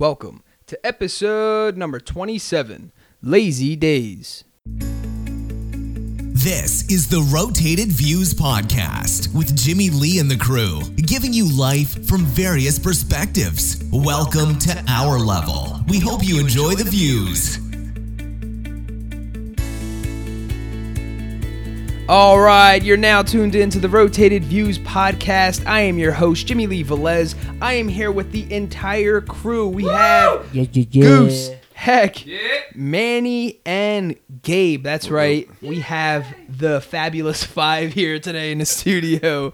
Welcome to episode number 27 Lazy Days. This is the Rotated Views Podcast with Jimmy Lee and the crew, giving you life from various perspectives. Welcome to our level. We hope you enjoy the views. All right, you're now tuned in to the Rotated Views podcast. I am your host, Jimmy Lee Velez. I am here with the entire crew. We have Yeah, yeah, yeah. Goose, Heck, Manny, and Gabe. That's right. We have the fabulous five here today in the studio.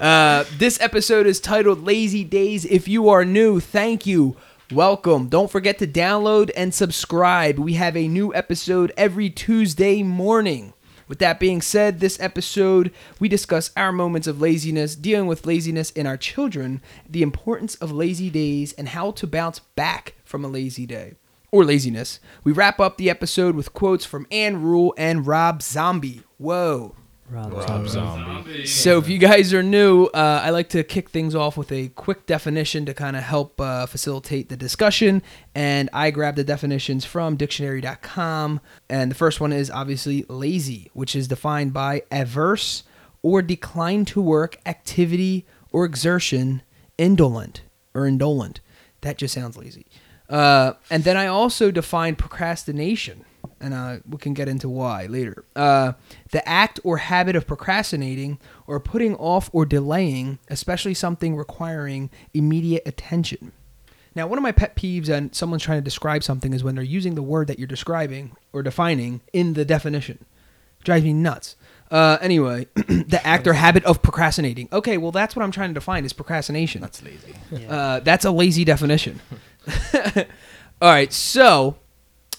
Uh, this episode is titled Lazy Days. If you are new, thank you. Welcome. Don't forget to download and subscribe. We have a new episode every Tuesday morning. With that being said, this episode we discuss our moments of laziness, dealing with laziness in our children, the importance of lazy days, and how to bounce back from a lazy day or laziness. We wrap up the episode with quotes from Ann Rule and Rob Zombie. Whoa. Rob, Zombie. So, if you guys are new, uh, I like to kick things off with a quick definition to kind of help uh, facilitate the discussion. And I grabbed the definitions from dictionary.com. And the first one is obviously lazy, which is defined by averse or decline to work, activity, or exertion, indolent or indolent. That just sounds lazy. Uh, and then I also defined procrastination, and uh, we can get into why later. Uh, the act or habit of procrastinating or putting off or delaying, especially something requiring immediate attention. Now, one of my pet peeves and someone's trying to describe something is when they're using the word that you're describing or defining in the definition. drives me nuts. Uh, anyway, the act or habit of procrastinating. Okay, well, that's what I'm trying to define is procrastination. That's lazy. Uh, that's a lazy definition. All right, so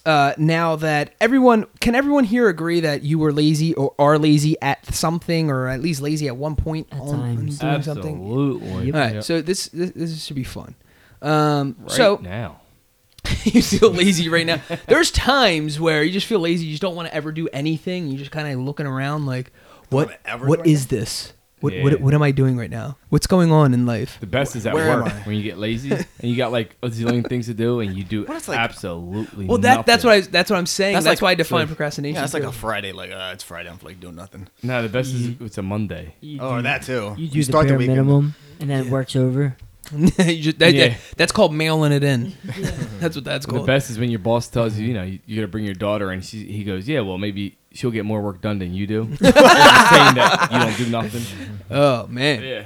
uh, now that everyone can everyone here agree that you were lazy or are lazy at something or at least lazy at one point At on, on times. doing something. Absolutely. All right, so this, this this should be fun. Um, Right so now. you feel lazy right now. There's times where you just feel lazy. You just don't want to ever do anything. You just kind of looking around like, what wanna ever what do this? What, Yeah. what what am I doing right now? What's going on in life? The best is at Where work when you get lazy and you got like a zillion things to do and you do What is, like- absolutely Well, that that's what I that's what I'm saying. That's, That's like- why I define so- procrastination. Yeah, it's like a Friday. Like, uh, it's Friday. I'm like doing nothing. No, the best is it's a Monday. You Oh, do- that too. You do the bare minimum, and then it works over. You just- that- Yeah. that- that's called mailing it in. that's what that's called. The best is when your boss tells you, you know, you, you got to bring your daughter, and she, he goes, "Yeah, well, maybe she'll get more work done than you do." saying that you don't do nothing. Oh man. Yeah.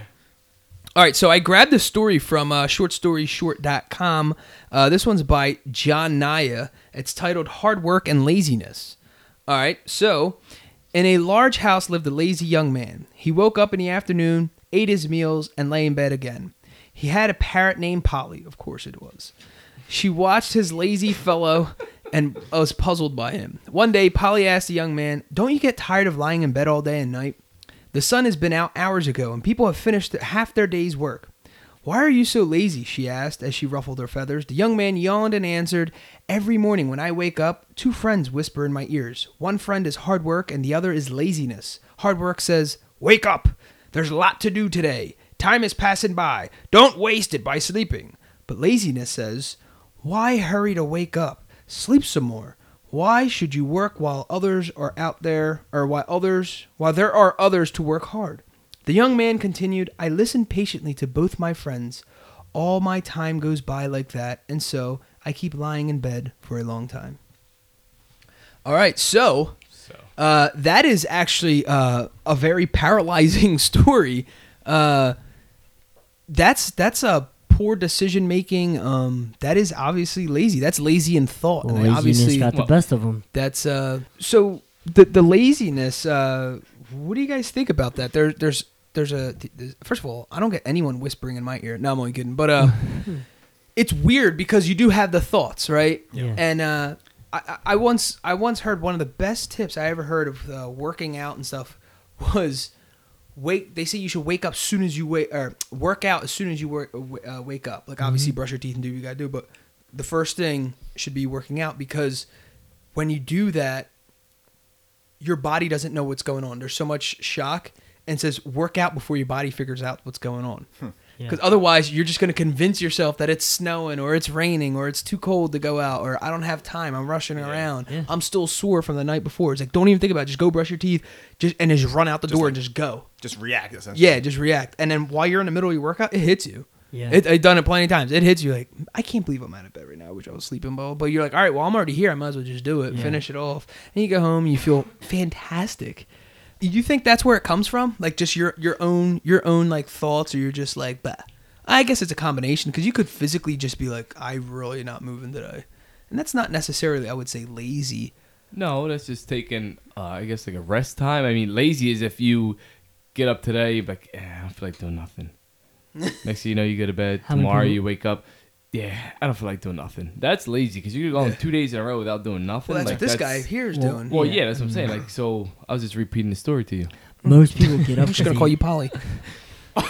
All right, so I grabbed this story from uh, shortstoryshort.com. Uh, this one's by John Naya. It's titled Hard Work and Laziness. All right, so in a large house lived a lazy young man. He woke up in the afternoon, ate his meals, and lay in bed again. He had a parrot named Polly, of course it was. She watched his lazy fellow and I was puzzled by him. One day, Polly asked the young man, Don't you get tired of lying in bed all day and night? The sun has been out hours ago, and people have finished half their day's work. Why are you so lazy? she asked as she ruffled her feathers. The young man yawned and answered, Every morning when I wake up, two friends whisper in my ears. One friend is hard work, and the other is laziness. Hard work says, Wake up! There's a lot to do today. Time is passing by. Don't waste it by sleeping. But laziness says, Why hurry to wake up? Sleep some more. Why should you work while others are out there, or while others, while there are others to work hard? The young man continued, I listened patiently to both my friends. All my time goes by like that, and so I keep lying in bed for a long time. All right, so So uh, that is actually uh, a very paralyzing story. Uh, that's that's a poor decision making. Um, that is obviously lazy. That's lazy in thought. Well, and laziness obviously, got the well- best of them. that's uh so the the laziness uh what do you guys think about that there there's there's a there's, first of all i don't get anyone whispering in my ear no i'm only kidding but uh it's weird because you do have the thoughts right Yeah. and uh I, I- I once I once heard one of the best tips I ever heard of uh, working out and stuff was wake. They say you should wake up as soon as you wake or work out as soon as you work, uh, wake up. Like obviously brush your teeth and do what you gotta do, but the first thing should be working out because when you do that, your body doesn't know what's going on. There's so much shock and says work out before your body figures out what's going on. Yeah. Because otherwise, you're just going to convince yourself that it's snowing or it's raining or it's too cold to go out or I don't have time. I'm rushing around. Yeah. I'm still sore from the night before. It's like don't even think about it. Just go brush your teeth, just and just run out the door and just go. Just react. Essentially. Yeah, just react. And then while you're in the middle of your workout, it hits you. Yeah. It, I've done it plenty of times. It hits you like I can't believe I'm out of bed right now. which I was sleeping well. But you're like, all right, well I'm already here. I might as well just do it, Yeah. finish it off, and you go home. You feel fantastic. You think that's where it comes from? Like just your your own your own like thoughts, or you're just like, bah. I guess it's a combination because you could physically just be like, I'm really not moving today, and that's not necessarily I would say lazy. No, that's just taking, uh, I guess, like a rest time. I mean, lazy is if you get up today, you're like, eh, I don't feel like doing nothing. Next thing you know, you go to bed. How Tomorrow, people- you wake up. Yeah, I don't feel like doing nothing. That's lazy because you're going Yeah. two days in a row without doing nothing. Well, that's like, what this guy here is well, doing. Well, Yeah. yeah. that's what I'm saying. Like, so I was just repeating the story to you. Most people get up. I'm just 'cause gonna call you Polly.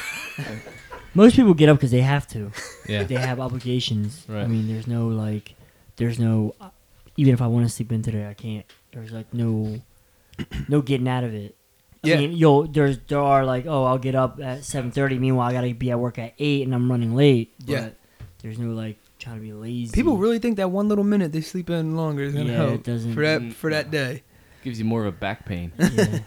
Most people get up because they have to. Yeah. They have obligations. Right. I mean, there's no like, there's no. uh, Even if I want to sleep in today, I can't. There's like no, no getting out of it. I Yeah. mean, you'll there's there are like, oh, I'll get up at seven thirty. Meanwhile, I gotta be at work at eight, and I'm running late. But Yeah. There's no like trying to be lazy. People really think that one little minute they sleep in longer is gonna Yeah, it help doesn't- for that Mm, for that day. Gives you more of a back pain. Yeah.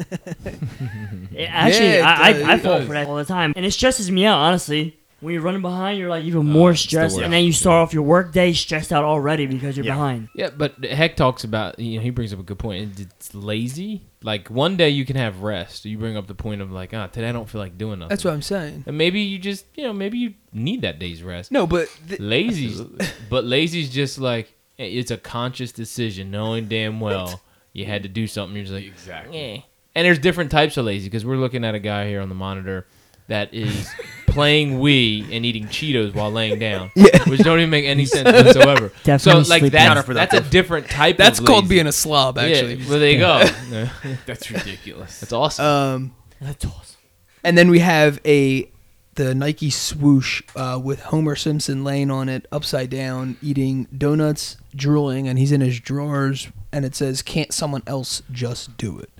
It- actually, Yeah, it I, does, I, I fall for that all the time, and it stresses me out. Honestly, when you're running behind, you're like even more it's the stressed, worst. and then you start off your work day stressed out already because you're Yeah. behind. Yeah, but Heck talks about you know he brings up a good point. It's lazy. Like one day you can have rest. You bring up the point of like, ah, today I don't feel like doing nothing. That's what I'm saying. And maybe you just you know maybe you need that day's rest. No, but th- Lazy's, but lazy's just like eh, it's a conscious decision, knowing damn well you had to do something. You're just like Exactly. Eh. And there's different types of lazy because we're looking at a guy here on the monitor that is playing Wii and eating Cheetos while laying down, Yeah. which don't even make any sense whatsoever. Definitely so like sleeping. that's, that's a different type. Of That's called lazy. being a slob, actually. Yeah, well, there you go. That's ridiculous. That's awesome. Um, That's awesome. and then we have a the Nike swoosh uh, with Homer Simpson laying on it upside down, eating donuts, drooling, and he's in his drawers, and it says, "Can't someone else just do it?"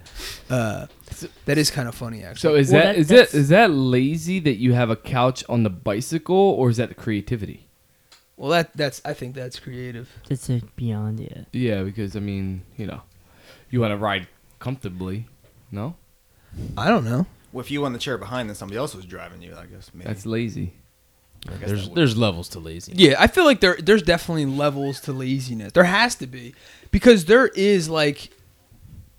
Uh, that is kind of funny, actually. So is Well, that that- is that is that lazy that you have a couch on the bicycle, or is that creativity? well, that that's I think that's creative. That's a beyond it. Yeah, because I mean, you know, you want to ride comfortably. No, I don't know. Well, if you on the chair behind, then somebody else was driving you. I guess maybe. that's lazy. There's there's levels to lazy. Yeah, I feel like there there's definitely levels to laziness. There has to be because there is like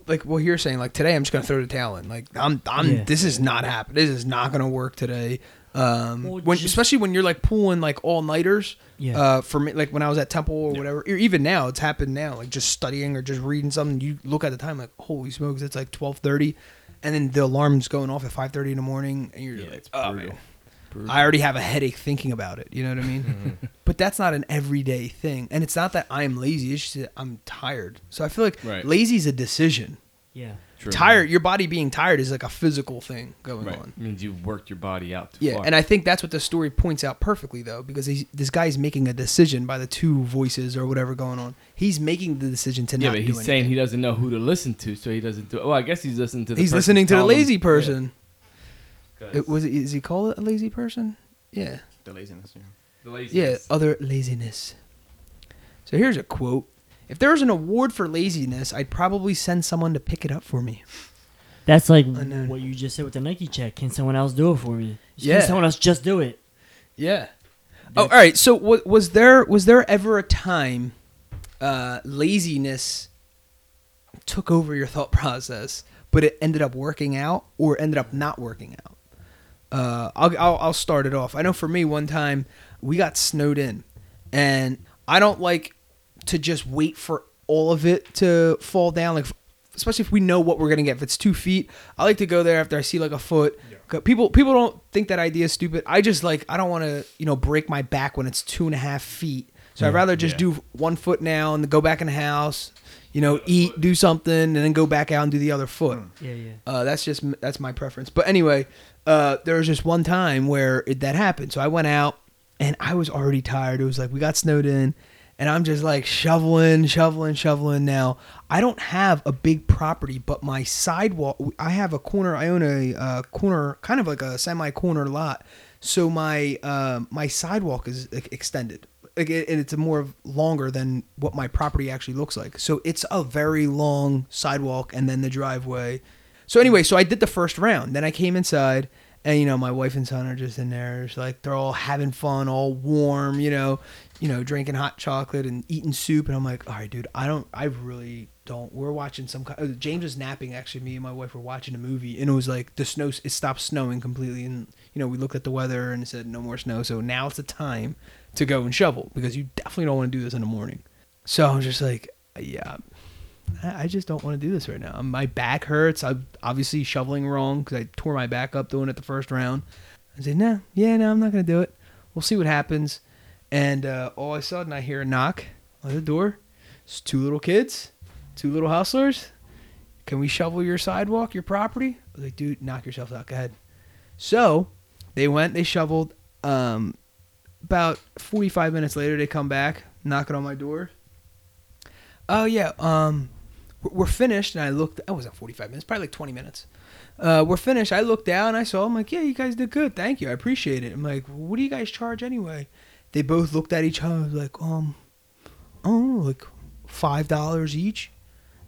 like what you're saying. Like today, I'm just gonna throw the towel in. Like I'm I'm Yeah. this is not happening. This is not gonna work today. Um, Well, when just- especially when you're like pulling like all nighters. Yeah. Uh, for me, like when I was at Temple or whatever, or even now, it's happened now. Like just studying or just reading something, you look at the time like, holy smokes, it's like twelve thirty, and then the alarm's going off at five thirty in the morning, and you're Yeah, like, it's oh, brutal. man. I already have a headache thinking about it. You know what I mean? Mm-hmm. but that's not an everyday thing, and it's not that I'm lazy. It's just that I'm tired. So I feel like Right. lazy is a decision. Yeah. True. Tired, your body being tired is like a physical thing going Right. on. means you've worked your body out. Too Yeah, far. and I think that's what the story points out perfectly, though, because he's, this guy's making a decision by the two voices or whatever going on. He's making the decision to yeah, not but do he's saying he doesn't know who to listen to, so he doesn't do. It. Well, I guess he's listening to. The He's listening to the telling him- lazy person. Yeah. It, was it, is he called a lazy person? Yeah. the laziness. Yeah. The Yeah, other laziness. So here's a quote. If there was an award for laziness, I'd probably send someone to pick it up for me. That's like I what you just said with the Nike check. Can someone else do it for me? Yeah. Can someone else just do it? Yeah. Oh, all right. So wa- was there was there ever a time uh, laziness took over your thought process, but it ended up working out or ended up not working out? Uh, I'll, I'll I'll start it off. I know for me, one time we got snowed in, and I don't like to just wait for all of it to fall down. Like, especially if we know what we're gonna get. If it's two feet, I like to go there after I see like a foot. 'Cause People people don't think that idea is stupid. I just like I don't want to you know break my back when it's two and a half feet. So I'd rather just Yeah. do one foot now and go back in the house. You know, eat, do something, and then go back out and do the other foot. Yeah, yeah. Uh, that's just that's my preference. But anyway, uh, there was just one time where it, that happened. So I went out and I was already tired. It was like we got snowed in, and I'm just like shoveling, shoveling, shoveling. Now I don't have a big property, but my sidewalk. I have a corner. I own a uh, corner, kind of like a semi corner lot so my uh, my sidewalk is extended. Like, it, and it's more longer than what my property actually looks like. So it's a very long sidewalk, and then the driveway. So anyway, so I did the first round. Then I came inside, and you know my wife and son are just in there, it's like they're all having fun, all warm, you know, you know, drinking hot chocolate and eating soup. And I'm like, all right, dude, I don't, I really don't. We're watching some. uh, James was napping. Actually, me and my wife were watching a movie, and it was like the snow. It stopped snowing completely, and you know we looked at the weather and it said no more snow. So now it's the time to go and shovel because you definitely don't want to do this in the morning. So I'm just like, yeah, I just don't want to do this right now. My back hurts. I'm obviously shoveling wrong because I tore my back up doing it the first round. I said, no, yeah, no, I'm not going to do it. We'll see what happens. And uh, all of a sudden, I hear a knock on the door. It's two little kids, two little hustlers. Can we shovel your sidewalk, your property? I was like, dude, knock yourself out. Go ahead. So they went, they shoveled. Um, about 45 minutes later, they come back, knocking on my door. Oh, yeah, um, we're- we're finished. And I looked, it wasn't 45 minutes, probably like 20 minutes. Uh, we're finished. I looked down, I saw, I'm like, yeah, you guys did good. Thank you. I appreciate it. I'm like, what do you guys charge anyway? They both looked at each other like, um, oh, like $5 each.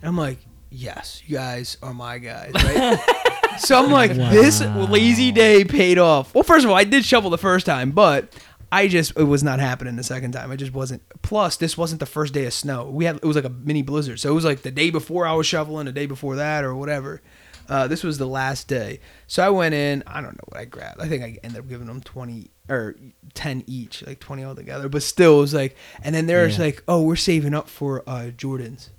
And I'm like, yes, you guys are my guys, right? so I'm like, this lazy day paid off. Well, first of all, I did shovel the first time, but I just it was not happening the second time. I just wasn't. Plus, this wasn't the first day of snow. We had it was like a mini blizzard, so it was like the day before I was shoveling, the day before that, or whatever. Uh, this was the last day, so I went in. I don't know what I grabbed. I think I ended up giving them twenty or ten each, like twenty altogether. But still, it was like. And then there's Yeah. like, oh, we're saving up for uh, Jordans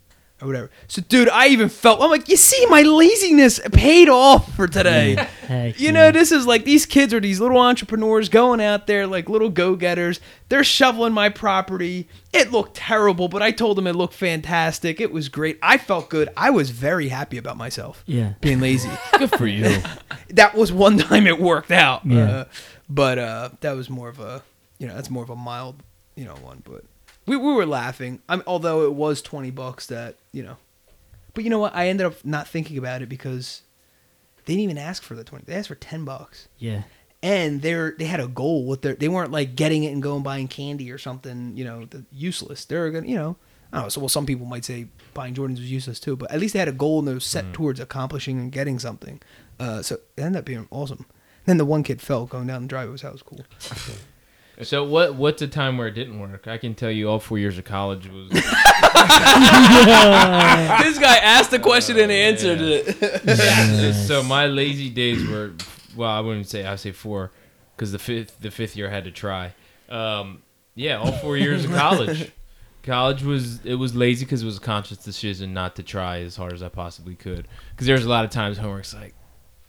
or whatever. So, dude, I even felt. I'm like, you see, my laziness paid off for today. Heck You yeah. know, this is like these kids are these little entrepreneurs going out there like little go getters. They're shoveling my property. It looked terrible, but I told them it looked fantastic. It was great. I felt good. I was very happy about myself Yeah. being lazy. Good for you. that was one time it worked out. Yeah. Uh, but uh, that was more of a, you know, that's more of a mild, you know, one. But we, we were laughing. I'm, although it was 20 bucks that, you know. But you know what? I ended up not thinking about it because they didn't even ask for the 20. They asked for 10 bucks. Yeah. And they're they had a goal with their they weren't like getting it and going buying candy or something, you know, the, useless. They're gonna, you know, I don't know. So well, some people might say buying Jordans was useless too, but at least they had a goal and they were set towards accomplishing and getting something. Uh, so it ended up being awesome. Then the one kid fell going down the driveway. So that was cool. So what? What's a time where it didn't work? I can tell you, all four years of college was. this guy asked the question and answered it. so my lazy days were, well, I wouldn't say I say four, because the fifth the fifth year I had to try. Um, yeah, all four years of college. College was it was lazy because it was a conscious decision not to try as hard as I possibly could. Because there's a lot of times homework's like,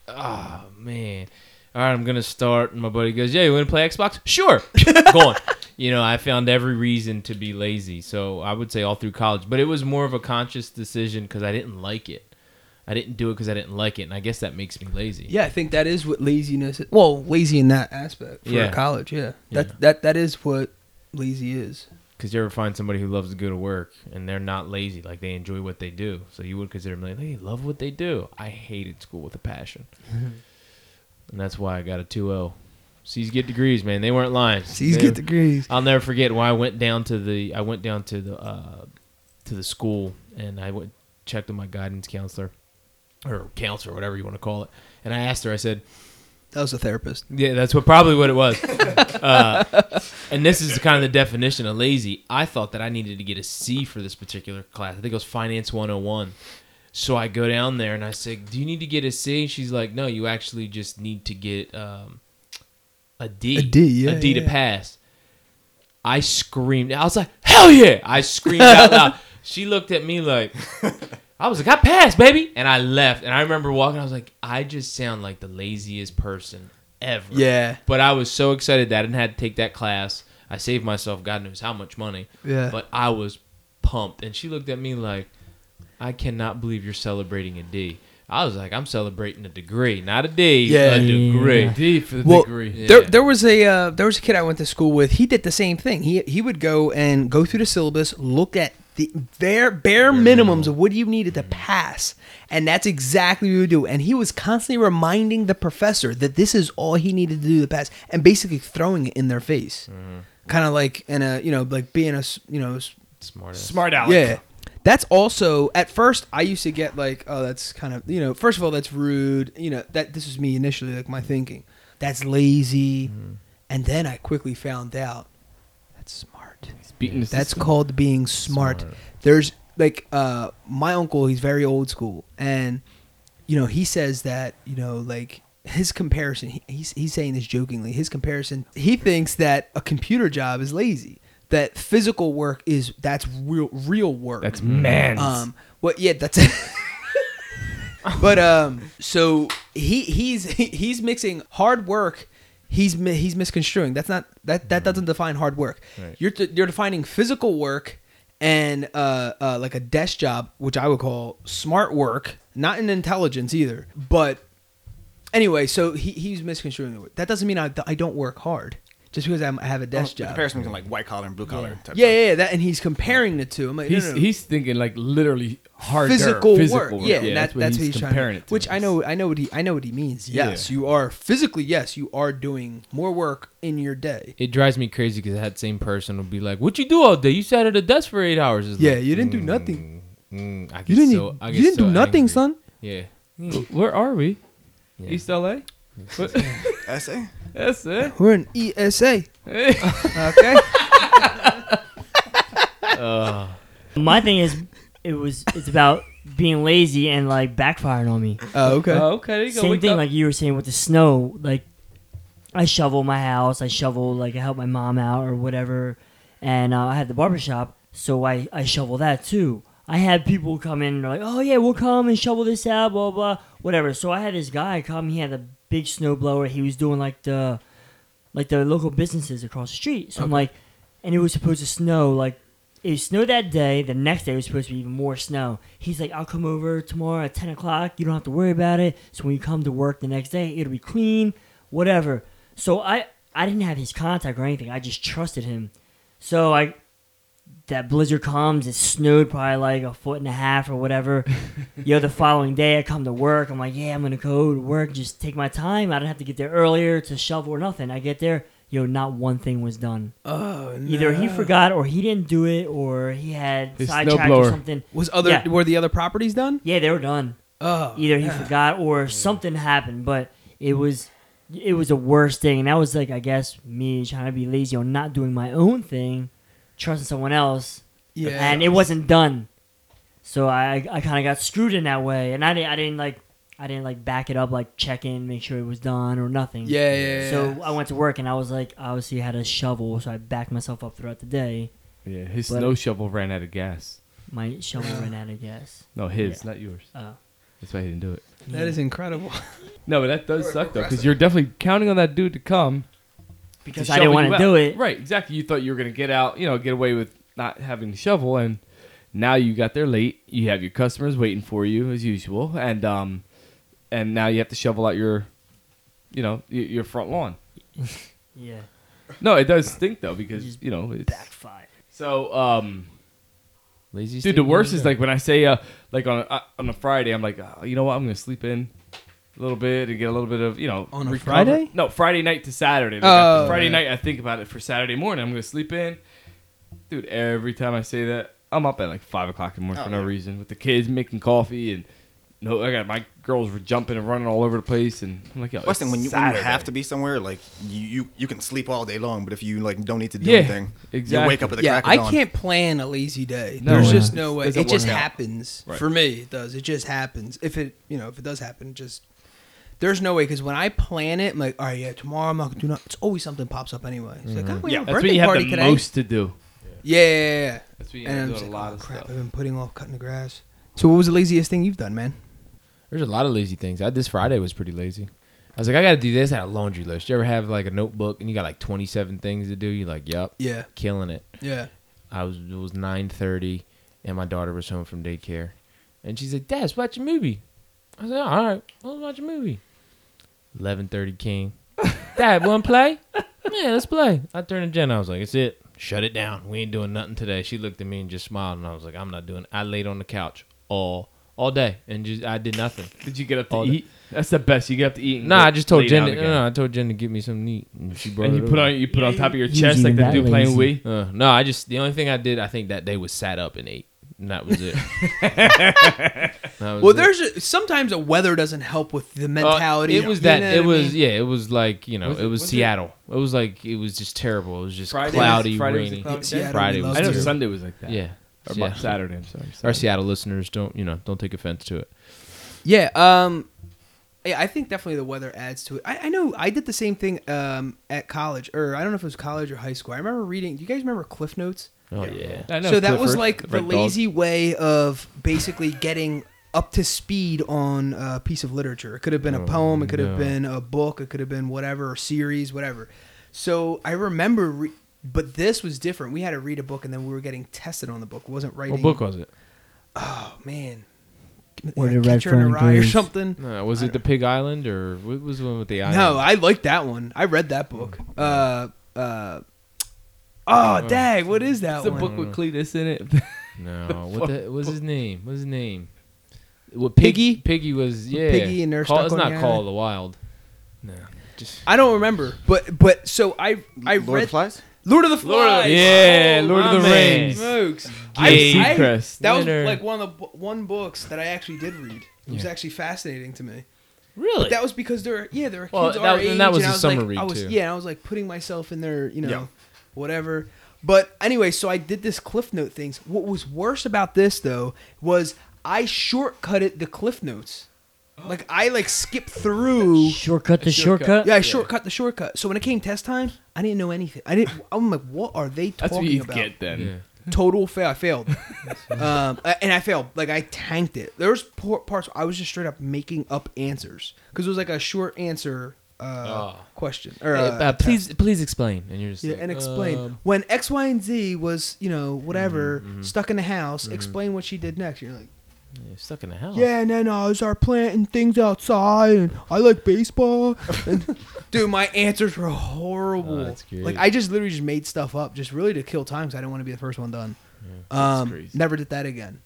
oh man, all right, I'm gonna start, and my buddy goes, yeah, you want to play Xbox? Sure, go on. You know, I found every reason to be lazy. So I would say all through college, but it was more of a conscious decision because I didn't like it. I didn't do it because I didn't like it, and I guess that makes me lazy. Yeah, I think that is what laziness. Is. Well, lazy in that aspect for Yeah. college. Yeah, Yeah. that that that is what lazy is. Because you ever find somebody who loves to go to work and they're not lazy, like they enjoy what they do. So you would consider them like, they love what they do. I hated school with a passion, and that's why I got a 2-0. C's get degrees, man. They weren't lying. C's They- get degrees. I'll never forget why I went down to the I went down to the uh, to the school and I went checked with my guidance counselor or counselor, whatever you want to call it, and I asked her. I said, That was a therapist. Yeah, that's what probably what it was. uh, and this is kind of the definition of lazy. I thought that I needed to get a C for this particular class. I think it was Finance 101. So I go down there and I say, "Do you need to get a C?" She's like, "No, you actually just need to get um, a D. A D, yeah, a D to pass." I screamed. I was like, "Hell yeah!" I screamed out loud. She looked at me like, I was like, I passed, baby. And I left. And I remember walking, I was like, I just sound like the laziest person ever. Yeah. But I was so excited that I didn't have to take that class. I saved myself God knows how much money. Yeah. But I was pumped. And she looked at me like, I cannot believe you're celebrating a D. I was like, I'm celebrating a degree, not a D, Yeah. a degree. Yeah. D for the Well, degree. There, Yeah. there was a uh, there was a kid I went to school with. He did the same thing. He he would go and go through the syllabus, look at the bare bare minimums of what you needed to pass, and that's exactly what we would do. And he was constantly reminding the professor that this is all he needed to do to pass, and basically throwing it in their face, kind of like in a you know like being a you know s- Smart. Smart aleck. yeah. That's also at first I used to get like, oh, that's kind of you know, first of all, that's rude. You know, that this was me initially, like my thinking. That's lazy. Mm-hmm. And then I quickly found out that's smart. That's system. called being smart. Smart. There's like uh my uncle, he's very old school and you know, he says that, you know, like his comparison he, he's he's saying this jokingly. His comparison, he thinks that a computer job is lazy. That physical work is that's real real work. That's man. Um, well, yeah, that's. but um, so he he's he's mixing hard work. He's he's misconstruing. That's not that that doesn't define hard work. Right. You're t- you're defining physical work and uh, uh like a desk job, which I would call smart work, not in intelligence either. But anyway, so he he's misconstruing the word. That doesn't mean I, I don't work hard just because I'm, I have a desk job. The job. comparison between like white collar and blue collar. Yeah. type Yeah, yeah, yeah, that and he's comparing the two. I'm like, he's no, no. he's thinking like literally hard physical, physical work. Yeah, and that, that's that's, what what he's, he's, comparing trying. it to. Which I know, I know what he, I know what he means. Yeah. Yes, you are physically. Yes, you are doing more work in your day. It drives me crazy because that same person will be like, "What you do all day? You sat at a desk for eight hours." It's Yeah, like, you didn't do mm, nothing. mm, I You didn't. so- I you didn't so do nothing, angry. son. Yeah. Where are we? Yeah. East LA. What? Essay. That's it. We're in ESA. Hey. Okay. Uh, My thing is, it was it's about being lazy and like backfiring on me. oh, okay. Oh, okay. There you. Same Wake thing up. like you were saying with the snow. Like I shovel my house, I shovel like I help my mom out or whatever, and uh, I had the barber shop, so I I shovel that too. I had people come in and they're like, oh yeah, we'll come and shovel this out, blah blah, whatever. So I had this guy come. He had a big snow blower. He was doing like the like the local businesses across the street. So I'm like, and it was supposed to snow like it snowed that day. The next day was supposed to be even more snow. He's like, I'll come over tomorrow at ten o'clock. You don't have to worry about it. So when you come to work the next day, it'll be clean, whatever. So I I didn't have his contact or anything. I just trusted him. So I that blizzard comes. It snowed probably like a foot and a half or whatever. Yo, the following day I come to work. I'm like, yeah, I'm gonna go to work. Just take my time. I don't have to get there earlier to shovel or nothing. I get there. Yo, not one thing was done. Oh, no. Either he forgot, or he didn't do it, or he had His sidetracked snowblower. or something. Was other Yeah. were the other properties done? Yeah, they were done. Oh, Either he forgot or something happened, but it was it was the worst thing. And that was like I guess me trying to be lazy on not doing my own thing, trusting someone else, Yeah, and it wasn't done. So I I kind of got screwed in that way, and I didn't I didn't like I didn't like back it up like check in, make sure it was done or nothing. Yeah, yeah, yeah. So I went to work and I was like, obviously had a shovel, so I backed myself up throughout the day. Yeah, his But- snow shovel ran out of gas. My shovel ran out of gas. No, his, Yeah. not yours. Oh. That's why he didn't do it. that is incredible. No, but that does suck though, because you're definitely counting on that dude to come. Because I didn't want to do it. Right, exactly. You thought you were gonna get out, you know, get away with not having to shovel, and now you got there late. You have your customers waiting for you as usual, and um, and now you have to shovel out your, you know, your, front lawn. Yeah, No, it does stink though because Just you know it's backfire. so um. lazy. Dude, the worst is like when I say uh like on a, uh, on a Friday, I'm like, oh, you know what, I'm gonna sleep in a little bit and get a little bit of you know On a recover." Friday? No, Friday night to Saturday. Like, Oh, Friday yeah. night, I think about it for Saturday morning. I'm gonna sleep in. Dude, every time I say that, I'm up at like five o'clock in the morning Oh, for no yeah. reason with the kids making coffee and no, I got my girls were jumping and running all over the place and I'm like, yo, Plus, when you, when you have to be somewhere, like you, you you can sleep all day long, but if you like don't need to do Yeah, anything, exactly. you wake up at the yeah, crack of I dawn. can't plan a lazy day. No, There's yeah. just no way. It just out. happens Right. for me. It does. It just happens. If it, you know, if it does happen, it just there's no way because when I plan it, I'm like, all right, yeah, tomorrow I'm not gonna do nothing. It's always something pops up anyway. It's like, mm-hmm. oh, we Yeah, have a That's when birthday you have party the today. most to do. Yeah, yeah, yeah, yeah. That's when you And have I'm just do a like, lot oh, of crap, stuff. I've been putting off cutting the grass. So what was the laziest thing you've done, man? There's a lot of lazy things. I, this Friday was pretty lazy. I was like, I got to do this. I had a laundry list. You ever have like a notebook and you got like 27 things to do? You're like, yep, Yeah, killing it. yeah. I was it was 9:30 and my daughter was home from daycare, and she's like, Dad, let's watch a movie. I was like, all right, let's watch a movie. 11:30 King. Dad, want to play? yeah, let's play. I turned to Jen. I was like, it's it. shut it down. We ain't doing nothing today. She looked at me and just smiled, and I was like, I'm not doing. It. I laid on the couch all all day and just I did nothing. Did you get up to All the- eat? That's the best. You get up to eat. and Nah, I just told laid Jen. To, no, no, I told Jen to get me some meat, and she brought And it you put on you put on top of your He chest like even the that dude playing lazy. Wii. Uh, no, I just the only thing I did I think that day was sat up and ate, and that was it. That was Well, it. there's a, sometimes the weather doesn't help with the Uh, mentality. it was you that. It what I was mean? yeah. It was like you know. Was it, it- was, was Seattle. It? was like it was just terrible. It was just Friday cloudy, Friday was a rainy. cloudy day? Seattle, Friday was I know to. Sunday was like that. Yeah. Or Yeah. Saturday. I'm sorry. Our Seattle listeners don't you know don't take offense to it. Yeah, um, yeah, I think definitely the weather adds to it. I, I know I did the same thing um, at college, or I don't know if it was college or high school. I remember reading. Do you guys remember Cliff Notes? Oh yeah. I know so that was Clifford, like the Red Dog. lazy way of basically getting up to speed on a piece of literature. It could have been a Oh, poem, it could have no. been a book, it could have been whatever, a series, whatever. So I remember, re- but this was different. We had to read a book, and then we were getting tested on the book. It wasn't writing. What book was it? Oh man, Or Yeah, the Red Catcher in the Fern Rye or Graves. something. No, was it the Pig Island or what was the one with the island? No, I liked that one. I read that book. Uh, uh, Oh, oh, dang, what is that It's the one? book with Cletus in it. no. What the, what's his name? What's his name? What Piggy? Piggy was yeah. Piggy and they're Call, stuck It's not the Call of the Wild. No. Just I don't remember, but but so I I Lord of read the Flies. Lord of the Lord of- Flies. yeah, Oh, Lord of the. Rings. Smokes. Gay I- I- Seacrest. that was Winner. like one of the one books that I actually did read. It was actually fascinating to me. really. But that was because there, yeah, there were kids Well, our that was- age, and that was I a was summer like, read, I was, too. Yeah, I was like putting myself in their, you know, Yeah. Whatever. But anyway, so I did this Cliff Note things. What was worse about this though was I shortcutted the Cliff Notes. Like I like skipped through. Shortcut the shortcut. shortcut. Yeah, I shortcut the shortcut. So when it came test time, I didn't know anything. I didn't. I'm like, what are they That's talking what you about? get then. yeah. Total fail. I failed. um, and I failed. Like I tanked it. There was por- parts where I was just straight up making up answers because it was like a short answer uh, Oh. question. Or uh, uh, test. please, please explain. And you're just Yeah, like, and explain um, when X, Y, and Z was, you know, whatever, Mhm, mhm. stuck in the house. Mhm. Explain what she did next. You're like, yeah, stuck in the house. yeah, and then I was our planting things outside, and I like baseball. and, dude, my answers were horrible. Oh. Like I just literally just made stuff up, just really to kill time because I didn't want to be the first one done. That's Um, never did that again.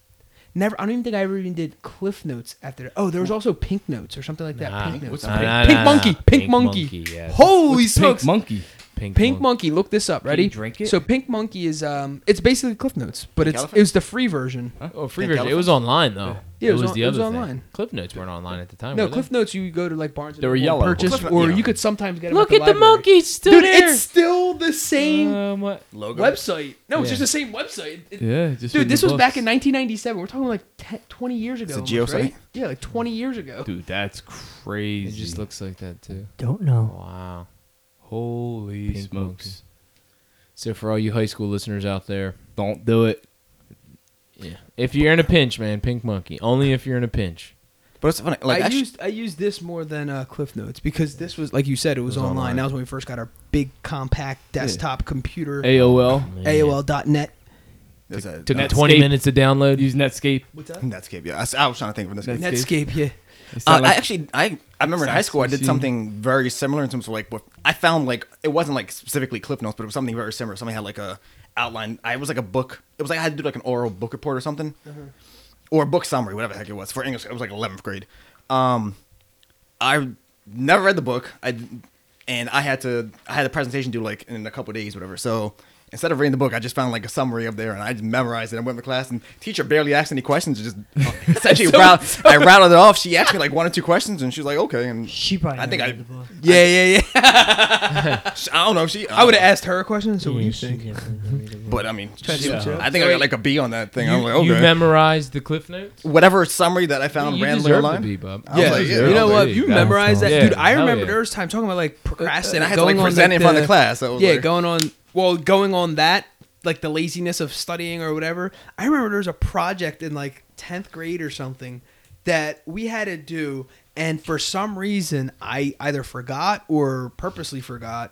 Never. I don't even think I ever even did Cliff Notes after. that. Oh, there was oh. also Pink Notes or something like that. Nah. Pink Notes. What's Nah, pink- nah, Pink nah, Monkey. nah. Pink Monkey. yes. Holy What's smokes! Pink monkey. Pink, Pink Mon- Monkey. Look this up. Can Ready? you drink it? So Pink Monkey is um, it's basically Cliff Notes, but Pink it's elephant? it was the free version. Oh, free Pink version. It was online though. Yeah, it was was on- the it other was thing. online. Cliff Notes weren't online at the time. No, were they? Cliff Notes. You go to like Barnes. and They were Noble and yellow. Purchase, Well, Cliff- or yeah. you could sometimes get them Look at, at the library. monkey still Dude, there. it's still the same Um, what? Logo. website. No, it's Yeah. just the same website. It- Yeah, just Dude, read this was back books. in 1997. We're talking like 10, 20 years ago. It's a almost, geosite? Yeah, like 20 years ago. Dude, that's crazy. It crazy. just looks like that too. Don't know. Wow. Holy Pink smokes. So for all you high school listeners out there, Don't do it. yeah, if you're in a pinch, man, Pink Monkey. Only if you're in a pinch. But it's funny. Like I actually, used I used this more than uh, Cliff Notes because this was like you said it was, It was online. online. That was when we first got our big Compaq desktop computer. AOL. AOL.net. there's a, Took uh, me 20 minutes to download. Use Netscape. What's that? Netscape. Yeah, I was trying to think of this. Netscape. Netscape. Yeah. Uh, like- I actually, I, I remember in high school I did something very similar in terms of like what I found like it wasn't like specifically Cliff Notes, but it was something very similar. Somebody had like a outline. I it was like a book. It was like I had to do like an oral book report or something, or a book summary, whatever the heck it was for English. It was like eleventh grade. Um, I never read the book. I and I had to I had a presentation due like in a couple of days, whatever. So. Instead of reading the book, I just found like a summary up there, and I just memorized it. I went to class, and teacher barely asked any questions. Just uh, essentially, rat- I rattled it off. She asked me like one or two questions, and she was like, "Okay." And She probably. I think I- the book. Yeah, yeah, yeah. I don't know if she. I would have asked her a question. So what do you she think? definitely didn't read the book. But I mean, Try she- switch it up. I think I got like a B on that thing. You, I'm like, okay. you memorized the Cliff Notes? Whatever summary that I found you randomly deserve online. to be, Bob. I was Yeah, like, you know I was what? You memorized that, dude. I remember yeah. there was time talking about like procrastinating. and I had to like going present in front of the- the class. So was Yeah, like, going on. Well, going on that, like the laziness of studying or whatever. I remember there was a project in like tenth grade or something that we had to do, and for some reason, I either forgot or purposely forgot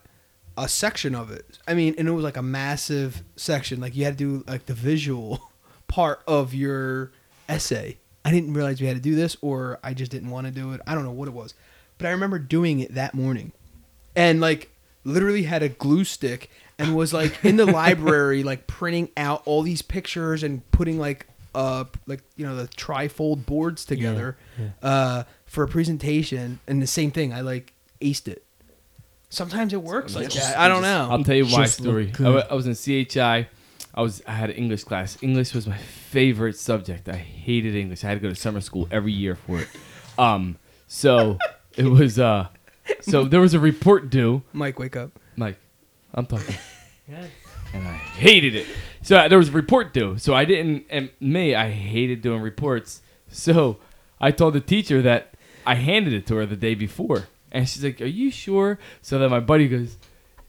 a section of it. I mean, and it was like a massive section. Like you had to do like the visual part of your essay. I didn't realize we had to do this, or I just didn't want to do it. I don't know what it was, but I remember doing it that morning, and like literally had a glue stick and was like in the library, like printing out all these pictures and putting like uh like you know the trifold boards together uh for a presentation. And the same thing, I like aced it. Sometimes it works like that. I don't know. I'll tell you my story. I, I was in CHI. I was I had an English class. English was my favorite subject. I hated English. I had to go to summer school every year for it. Um, so it was uh, so there was a report due. Mike, wake up. Mike, I'm talking. and I hated it. So uh, there was a report due. So I didn't, and me, I hated doing reports. So I told the teacher that I handed it to her the day before. And she's like, Are you sure? So then my buddy goes,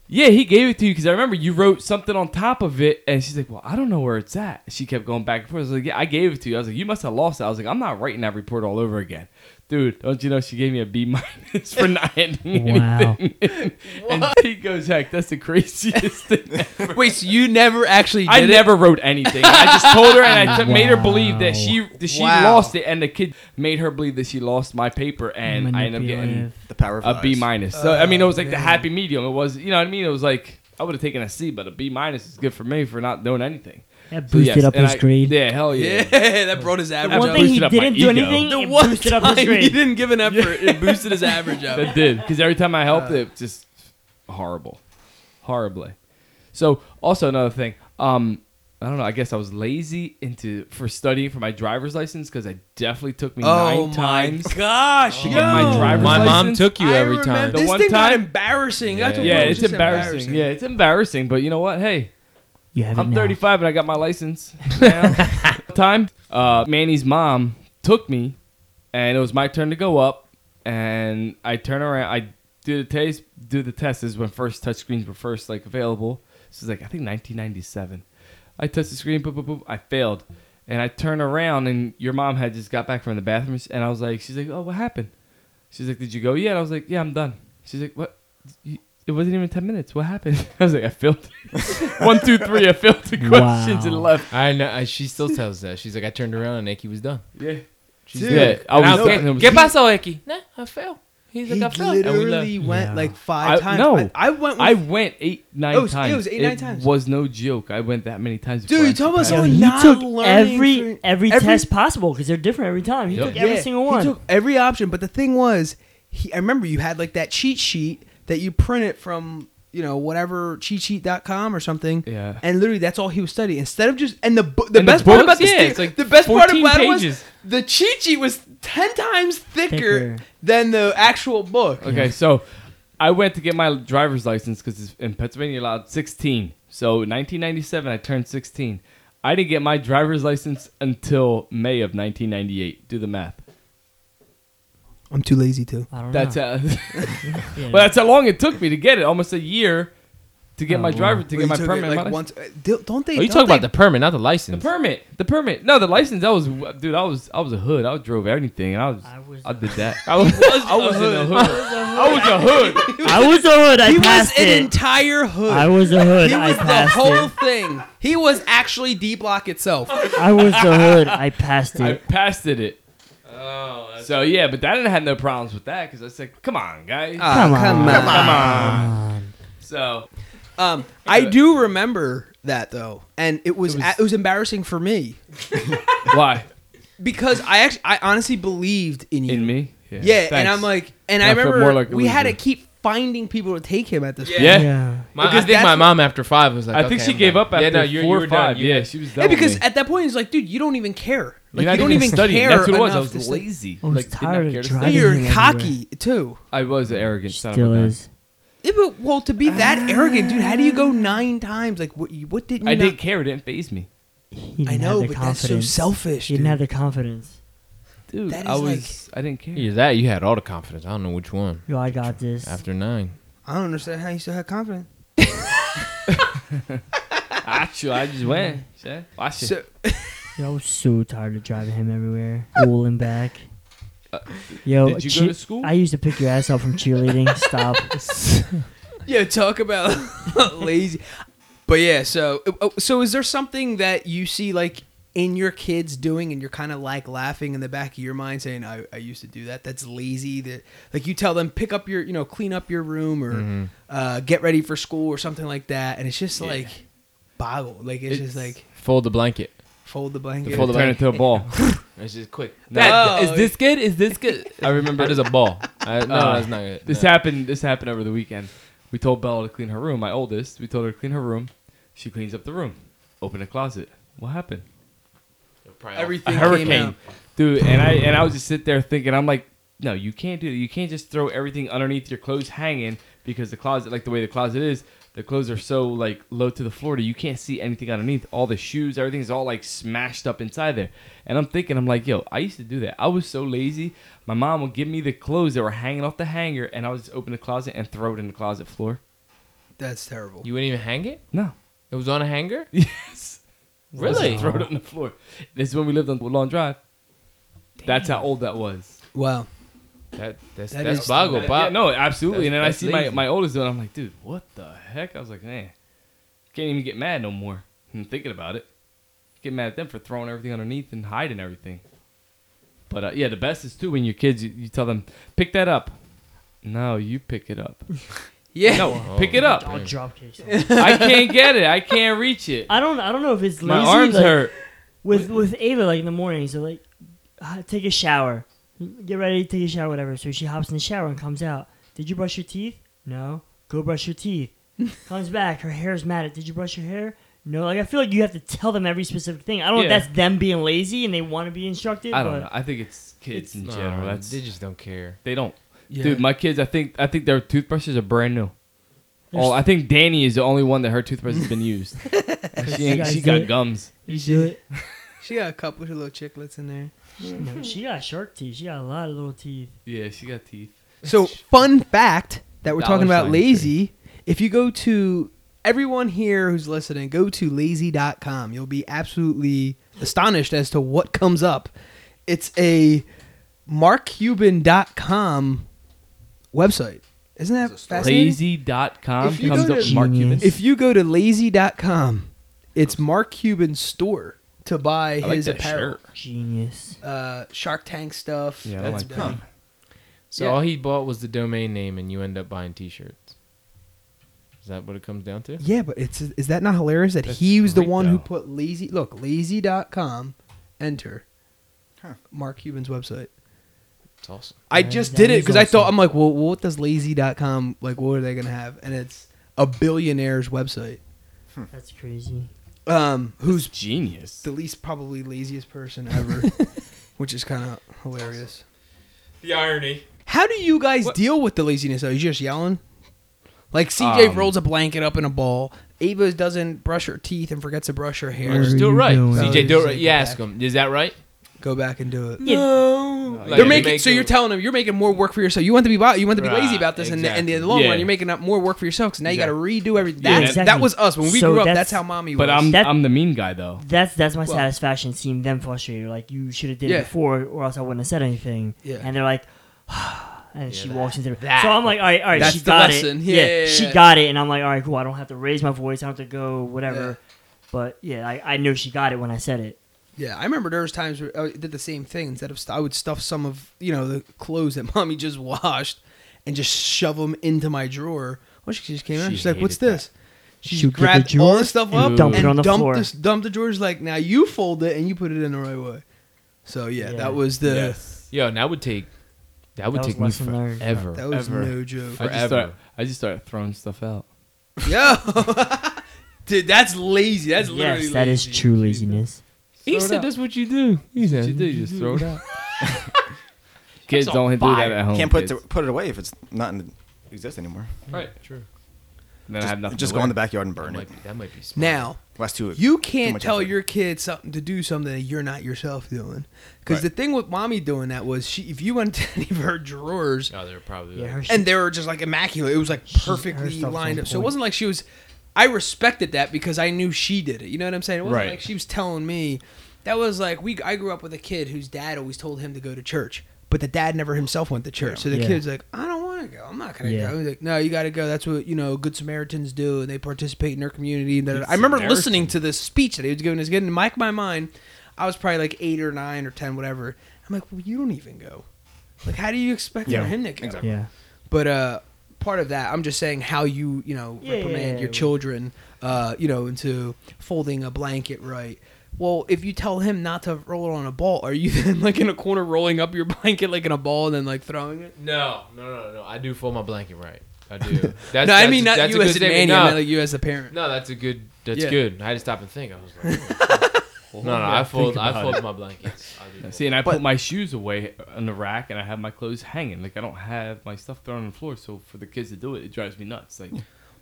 Yeah, he gave it to you because I remember you wrote something on top of it. And she's like, Well, I don't know where it's at. She kept going back and forth. I was like, Yeah, I gave it to you. I was like, You must have lost it. I was like, I'm not writing that report all over again. Dude, don't you know she gave me a B minus for not handing Wow. anything? and he goes, Heck, that's the craziest thing ever. Wait, so you never actually did I it? never wrote anything. I just told her, and I t- made her believe that she that she Wow. lost it, and the kid made her believe that she lost my paper, and I ended up getting The power of a B minus. So I mean, it oh, was like the happy medium. It was, you know what I mean? It was like I would have taken a C, but a B minus is good for me for not doing anything. That So, boosted yes, up his I- grade. Yeah, hell Yeah, yeah. that brought his The average one up. thing he up didn't do anything, The it one boosted up his time he didn't give an effort, it boosted his average up. It did because every time I helped it, just horrible, horribly. So also another thing, um, I don't know. I guess I was lazy into for studying for my driver's license because I definitely took me Oh nine my times. gosh, to yo. get my driver's My mom took you every remember- time. The This one thing got time- embarrassing. That's what Yeah, it's just embarrassing. Yeah, it's embarrassing, but you know what? Hey, You have I'm it now. 35 and I got my license. Now. Time. Uh, Manny's mom took me, and it was my turn to go up, and I turn around. I do the test. Do the test. This is when first touchscreens were first like available. This is like I think 1997. I touched the screen. Boop, boop, boop. I failed, and I turn around, and your mom had just got back from the bathroom, and I was like, she's like, oh, what happened? She's like, did you go? Yeah. And I was like, yeah, I'm done. She's like, what? You- It wasn't even 10 minutes. What happened? I was like, I failed. One, two, three. I failed the questions and left. I know. I, she still tells that. She's like, I turned around and Eki was done. Yeah. She's Dude. Yeah, I was. I and it was- ¿Qué pasó, Eki? Nah, I fell. He's He like, I fell. And we literally went Yeah. like five I- times. no. I, I went. With, I went eight, nine Oh, it was- times. it was eight, nine times. was no joke. I went that many times. Dude, before I you talking about someone he not took learning every, for- every every- test possible because they're different every time. He Yep. took every Yeah, single one. He took every option, but the thing was, he. I remember you had like that cheat sheet that you print it from you know whatever cheatsheet.com or something. Yeah. And literally, that's all he was studying. Instead of just and the bu- the And the best part about this yeah, thing, it's like the best part 14 about it was the cheat sheet was ten times thicker, Thicker. than the actual book. Okay, so I went to get my driver's license because in Pennsylvania you're allowed 16. So in 1997, I turned 16. I didn't get my driver's license until May of 1998. Do the math. I'm too lazy to. I don't That's know. uh, Yeah. well, that's how long it took me to get it. Almost a year to get Oh, my wow. driver to Well, get my took it, permit. like my once. uh, do- Don't they? Oh, you don't about they- the permit, not the license. The permit, the permit. No, the license. I was, dude. I was, I was a hood. I drove anything, and I was, I was, I did that. I was, I was in a hood. I was a hood. I was a hood. I passed it. He was passed an it. entire hood. I was a hood. He I was the passed whole it. thing. He was actually D Block itself. I was the hood. I passed it. I it. passed it. It. Oh, So yeah, but I didn't have no problems with that because I said, "Come on, guys." Ah, Come on. come on. Come on. So Um, I do remember that though, and it was It it was- was, it was embarrassing for me why because I actually I honestly believed in you. in me? Yeah, and. I'm like, and I I felt remember more like a we had to loser. keep finding people to take him at this point. Yeah. Yeah. My, I Because think my mom after five was like, I think okay, she I'm gave done. up after yeah, no, you're, four you or five. Done. Yeah, she was done. Yeah, because at that point it's like, dude, you don't even care. Like You're not you don't even studying. care. That's what it was. I enough was to lazy. I was like, did not tired of to driving. You're him cocky too. I was an arrogant son Still of a gun. is. Yeah, but, well, to be that ah. arrogant, dude, how do you go nine times? Like, what? What didn't you? I not- didn't care. It didn't phase me, I know, have the but that's so selfish. He didn't dude. have the confidence. Dude. That I is was. I didn't care. Either that, you had all the confidence. I don't know which one. Yo, I got this. After nine, I don't understand how you still have confidence. Actually, I just went. See? Watch it. So, Yo, I was so tired of driving him everywhere, rolling back. Yo, Uh, did you go che- to school? I used to pick your ass up from cheerleading. Stop. yeah, talk about lazy. But yeah, so uh, so is there something that you see like in your kids doing and you're kind of like laughing in the back of your mind saying I, I used to do that that's lazy that like you tell them pick up your you know clean up your room or Mm-hmm. uh, get ready for school or something like that and it's just like boggle like it's, just like Fold the blanket. fold the blanket Fold the Turn it into a ball. It's just quick. No. That, is this good? Is this good? I remember it as a ball. I, no, Uh, that's not good. This No. happened. This happened over the weekend. We told Bella to clean her room. My oldest. We told her to clean her room. She cleans up the room. Open a closet. What happened? Probably A everything came hurricane, out. dude. And I and I was just sit there thinking. I'm like, no, you can't do that. You can't just throw everything underneath your clothes hanging because the closet, like the way the closet is, the clothes are so like low to the floor that you can't see anything underneath. All the shoes, everything's all like smashed up inside there. And I'm thinking, I'm like, yo, I used to do that. I was so lazy. My mom would give me the clothes that were hanging off the hanger, and I would just open the closet and throw it in the closet floor. that's terrible You wouldn't even hang it? No. It was on a hanger? Yes. Really? Just throw it on the floor. This is when we lived on Woodlawn Drive. That's how old that was. wow That, that's That that's is- boggle, Yeah, no, absolutely. That's- and then I that's see my, lazy. my oldest doing. it, I'm like, dude, what the heck? I was like, man, can't even get mad no more. I'm thinking about it. Get mad at them for throwing everything underneath and hiding everything. But uh, yeah, the best is too when your kids, you, you tell them, pick that up. No, you pick it up. yeah No, pick it up. I'll drop kick. I can't get it. I can't reach it. I don't. I don't know if it's lazy. My arms like, hurt. with with Ava like in the morning. So like, uh, take a shower, get ready, take a shower, whatever. So she hops in the shower and comes out. Did you brush your teeth? No. Go brush your teeth. comes back. Her hair's matted. Did you brush your hair? No. Like I feel like you have to tell them every specific thing. I don't know if that's them being lazy and they want to be instructed. I don't but know. I think it's kids in general. No, That's they just don't care. they don't. Yeah. Dude, my kids, I think I think their toothbrushes are brand new. Oh, I think Danny is the only one that her toothbrush has been used. she ain't, she got it? gums. you do it. she got a couple of little chiclets in there No, she got shark teeth. She got a lot of little teeth. Yeah, she got teeth. So, fun fact that we're Dollar talking about sign lazy. If you go to everyone here who's listening, go to lazy.com. You'll be absolutely astonished as to what comes up. It's a markcuban.com website. Isn't that fascinating? Lazy.com If you comes go up to- with Mark Cuban. If you go to lazy.com, it's Mark Cuban's store to buy I like his that apparel. shirt. Genius. Uh, Shark Tank stuff. Yeah, I That's like that. dumb. So Yeah. all he bought was the domain name, and you end up buying T-shirts. Is that what it comes down to? Yeah, but it's is that not hilarious that That's he was the great, one who though. put lazy look, lazy.com, enter Huh. Mark Cuban's website. It's awesome. I Yeah, just did it because I thought. I'm like, well, what does lazy.com like what are they going to have? And it's a billionaire's website. That's crazy. Um who's Genius. the least probably laziest person ever, which is kind of hilarious. The irony. How do you guys deal with the laziness? Are you just yelling? Like CJ Um, rolls a blanket up in a ball. Ava doesn't brush her teeth and forgets to brush her hair. Where Just do it right. going? CJ, do it right. You ask him. Is that right? Go back and do it. No. Like, They're making make so a- you're telling them you're making more work for yourself. You want to be you want to be lazy about this, and in the long Yeah. run, you're making up more work for yourself because now you got to redo everything. Yeah, That, exactly. that was us when we So grew up. that's- That's how mommy was. But I'm That- I'm the mean guy though. That's that's my Well- satisfaction seeing them frustrated. Like you should have did Yeah. it before, or else I wouldn't have said anything. Yeah. And they're like, and she that- walks into the that. So I'm like, all right, all right, That's she the got lesson. it. Yeah, yeah, she got it, and I'm like, all right, cool. I don't have to raise my voice. I don't have to go whatever. Yeah. But yeah, I, I knew she got it when I said it. Yeah, I remember there was times where oh, I did the same thing. Instead of st- I would stuff some of you know the clothes that mommy just washed and just shove them into my drawer. Well, she just came out. She She's like, "What's hated this?" She She would get the grabbed all drawer the stuff and up dump it and on the dumped floor. this- dumped the drawers. Like now you fold it and you put it in the right way. So yeah, Yeah. that was the yes. Yo, and that would take that would That was take me lesson learned. forever. that was Ever. no joke. I just Forever. start I just started throwing stuff out. Yo, dude, that's lazy. That's literally yes, that is lazy. true laziness. He Throw said that's what you do. He said you do. You just throw it out. Kids don't do that at home. Can't put kids. it, put it away if it's not in the, exist anymore. right. True. Then I Just, have nothing. just to go wear. in the backyard and That burn it. might be that might be smart. Now Last two. you too can't much tell effort. your kid something to do something that you're not yourself doing. Because Right. the thing with mommy doing that was she, if you went to any of her drawers Oh, they're probably Yeah, like, her and they were just like immaculate, it was like perfectly stuff's lined on up. So it point. wasn't like she was. I respected that because I knew she did it. You know what I'm saying? It wasn't Right. like she was telling me. That was like we. I grew up with a kid whose dad always told him to go to church, but the dad never himself went to church. So the Yeah. kid's like, I don't want to go. I'm not gonna Yeah. go. He's like, No, you got to go. That's what you know. Good Samaritans do, and they participate in their community. And da- da- Good I remember Samaritan. listening to this speech that he was giving his kid, and in my, my mind, I was probably like eight or nine or ten, whatever. I'm like, well, you don't even go. Like, how do you expect Yeah, for him to go? exactly. Yeah. But uh, part of that, I'm just saying how you, you know, Yeah, reprimand yeah, your yeah. children, uh, you know, into folding a blanket right. Well, if you tell him not to roll it on a ball, are you then like in a corner rolling up your blanket like in a ball and then like throwing it? No, no, no, no. I do fold my blanket right. I do. That's, no, I mean not that's you as a man, No, I meant like you as a parent. no, that's a good. That's Yeah. good. I had to stop and think. I was like, no, no, I fold. I fold my blankets. I. See, and I But- put my shoes away on the rack, and I have my clothes hanging. Like I don't have my stuff thrown on the floor. So for the kids to do it, it drives me nuts. Like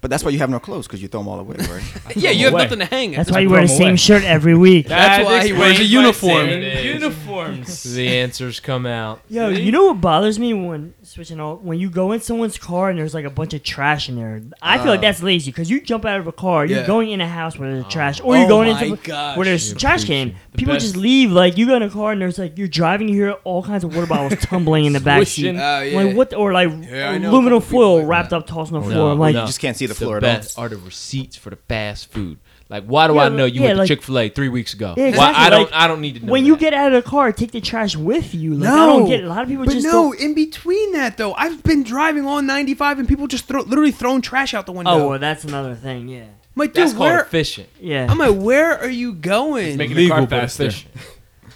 But that's why you have no clothes because you throw them all away, right? yeah, you have away. nothing to hang. That's why you wear the same away. shirt every week. That's why he wears a uniform. same It is. Uniforms. The answers come out. Yo, you know what bothers me when switching all when you go in someone's car and there's like a bunch of trash in there. I feel like uh. that's lazy because you jump out of a car, you're Yeah. going in a house where there's trash, or you're Oh going my into gosh. where there's You're trash can. The People best- just leave. Like you go in a car and there's like you're driving, you hear all kinds of water bottles tumbling in the back seat. Swishing. Oh, yeah. Like what? Or like Yeah, I know a aluminum foil wrapped up, tossed on the floor. I'm like. You just can't see the floor the at best are the receipts for the fast food. Like, why do Yeah, I know you yeah, went like- to Chick Fil A three weeks ago? Yeah, Why I don't. like, I don't need to know. when you get out of the car, take the trash with you. Like, I No. don't get it. A lot of people But just no, don't. in between that though, I've been driving on 95 and people just throw, literally throwing trash out the oh, window. Oh, well, that's another thing. Yeah, I'm like, dude, That's where? efficient. yeah. I'm like, where are you going? making the car faster.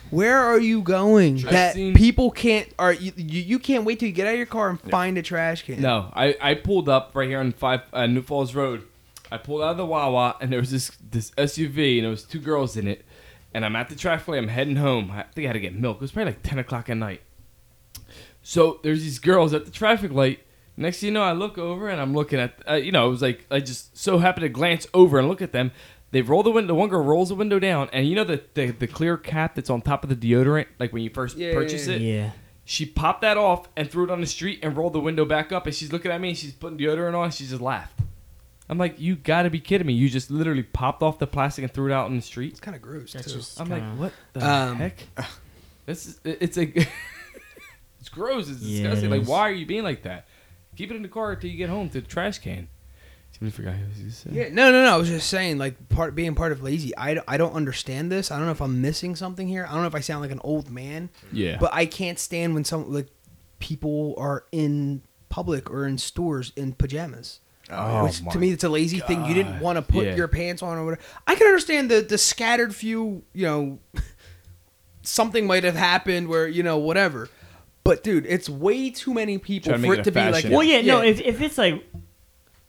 Where are you going? I've that seen- people can't, are you, you, you can't wait till you get out of your car and find a trash can. No, I, I pulled up right here on five uh, New Falls Road. I pulled out of the Wawa and there was this this SUV and there was two girls in it. And I'm at the traffic light. I'm heading home. I think I had to get milk. It was probably like 10 o'clock at night. So there's these girls at the traffic light. Next thing you know, I look over and I'm looking at, uh, you know, it was like I just so happened to glance over and look at them. They roll the window. The one girl rolls the window down, and you know the, the the clear cap that's on top of the deodorant, like when you first Yeah, purchase yeah, it. yeah. She popped that off and threw it on the street and rolled the window back up. And she's looking at me and she's putting deodorant on. And she just laughed. I'm like, you gotta be kidding me! You just literally popped off the plastic and threw it out in the street. It's kind of gross That's too. just I'm kinda- like, what the Um, heck? This is it's a it's gross. It's Yeah, it disgusting. like, is. why are you being like that? Keep it in the car until you get home to the trash can. Somebody forgot what I was gonna. Yeah, no, no, no. I was just saying, like, part being part of lazy. I, don't- I don't understand this. I don't know if I'm missing something here. I don't know if I sound like an old man, Yeah. but I can't stand when some like people are in public or in stores in pajamas. Oh, Which my to me, it's a lazy thing. You didn't want to put Yeah. your pants on or whatever. I can understand the the scattered few. You know, something might have happened where you know whatever. But dude, it's way too many people Trying to for make it it to be like. fashion. Well, yeah, no. If, if it's like,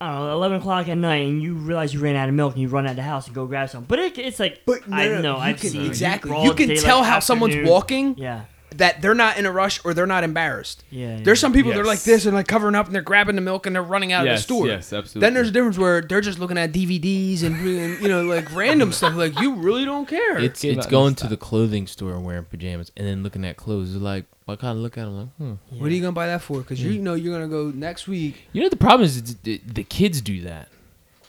I don't know, eleven o'clock at night, and you realize you ran out of milk, and you run out of the house and go grab some. But it, it's like, But no, I no, know, you I've can- seen exactly. broad You can daylight tell how someone's walking. Yeah, that they're not in a rush or they're not embarrassed. yeah. yeah. There's some people that are like this and like covering up and they're grabbing the milk and they're running out of the store. yes, absolutely. Then there's a difference where they're just looking at DVDs and, and, you know like random stuff. Like you really don't care. It's it's going to the clothing store and wearing pajamas and then looking at clothes. It's like I kind of look at them like, hmm. What are you gonna buy that for? Because Hmm. you know you're gonna go next week. You know the problem is the, the kids do that.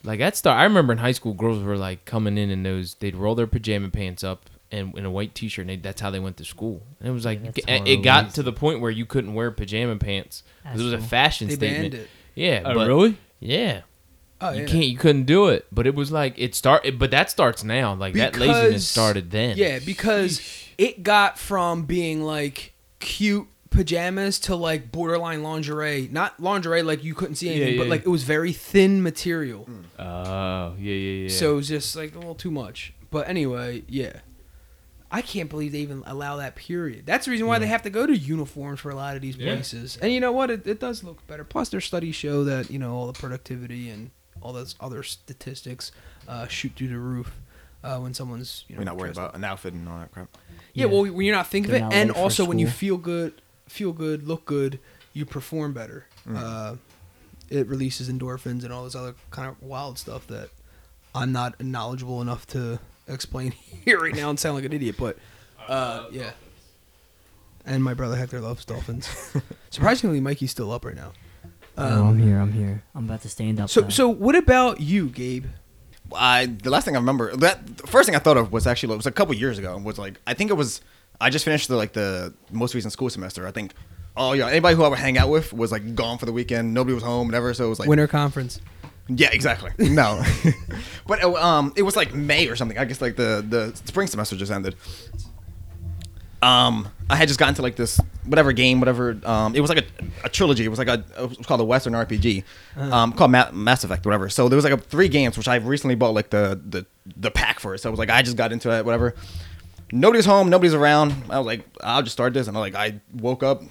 Like that start. I remember in high school, girls were like coming in in those. They'd roll their pajama pants up and in a white T-shirt. and they, that's how they went to school. And it was like Yeah, you it, got to the point where you couldn't wear pajama pants 'cause That's it was a fashion They statement. banned it. Yeah, Oh, but really? yeah, Oh you yeah. can't. You couldn't do it. But it was like it started. But that starts now. Like that laziness started then. Yeah, because it got from being like cute pajamas to like borderline lingerie. Not lingerie like you couldn't see anything, Yeah, but yeah. like it was very thin material. Oh, yeah, yeah, yeah. So it was just like a little too much. But anyway, yeah. I can't believe they even allow that period. That's the reason why they have to go to uniforms for a lot of these Yeah. places. And you know what? It, it does look better. Plus, their studies show that, you know, all the productivity and all those other statistics uh, shoot through the roof uh, when someone's, you know, We're not worried about an outfit and all that crap. Yeah, well, when you're not thinking They're of it, not and late for also when you school. feel good, feel good, look good, you perform better. Uh, it releases endorphins and all this other kind of wild stuff that I'm not knowledgeable enough to explain here right now and sound like an idiot. But uh, yeah, and my brother Hector loves dolphins. Surprisingly, Mikey's still up right now. oh, I'm here. I'm here. I'm about to stand up. So, now. so what about you, Gabe? I the last thing I remember that the first thing I thought of was actually it was a couple years ago. and Was like I think it was I just finished the like the most recent school semester. I think oh yeah anybody who I would hang out with was like gone for the weekend. Nobody was home, whatever. So it was like Winter conference. Yeah, exactly. No, but uh, um, it was like May or something. I guess like the the spring semester just ended. Um, I had just gotten to like this whatever game, whatever. Um, it was like a, a trilogy. It was like a it was called a Western RPG, um, called Ma- Mass Effect, whatever. So there was like a, three games which I recently bought like the the the pack for it. So it was like I just got into it, whatever. Nobody's home, nobody's around. I was like, I'll just start this, and I like I woke up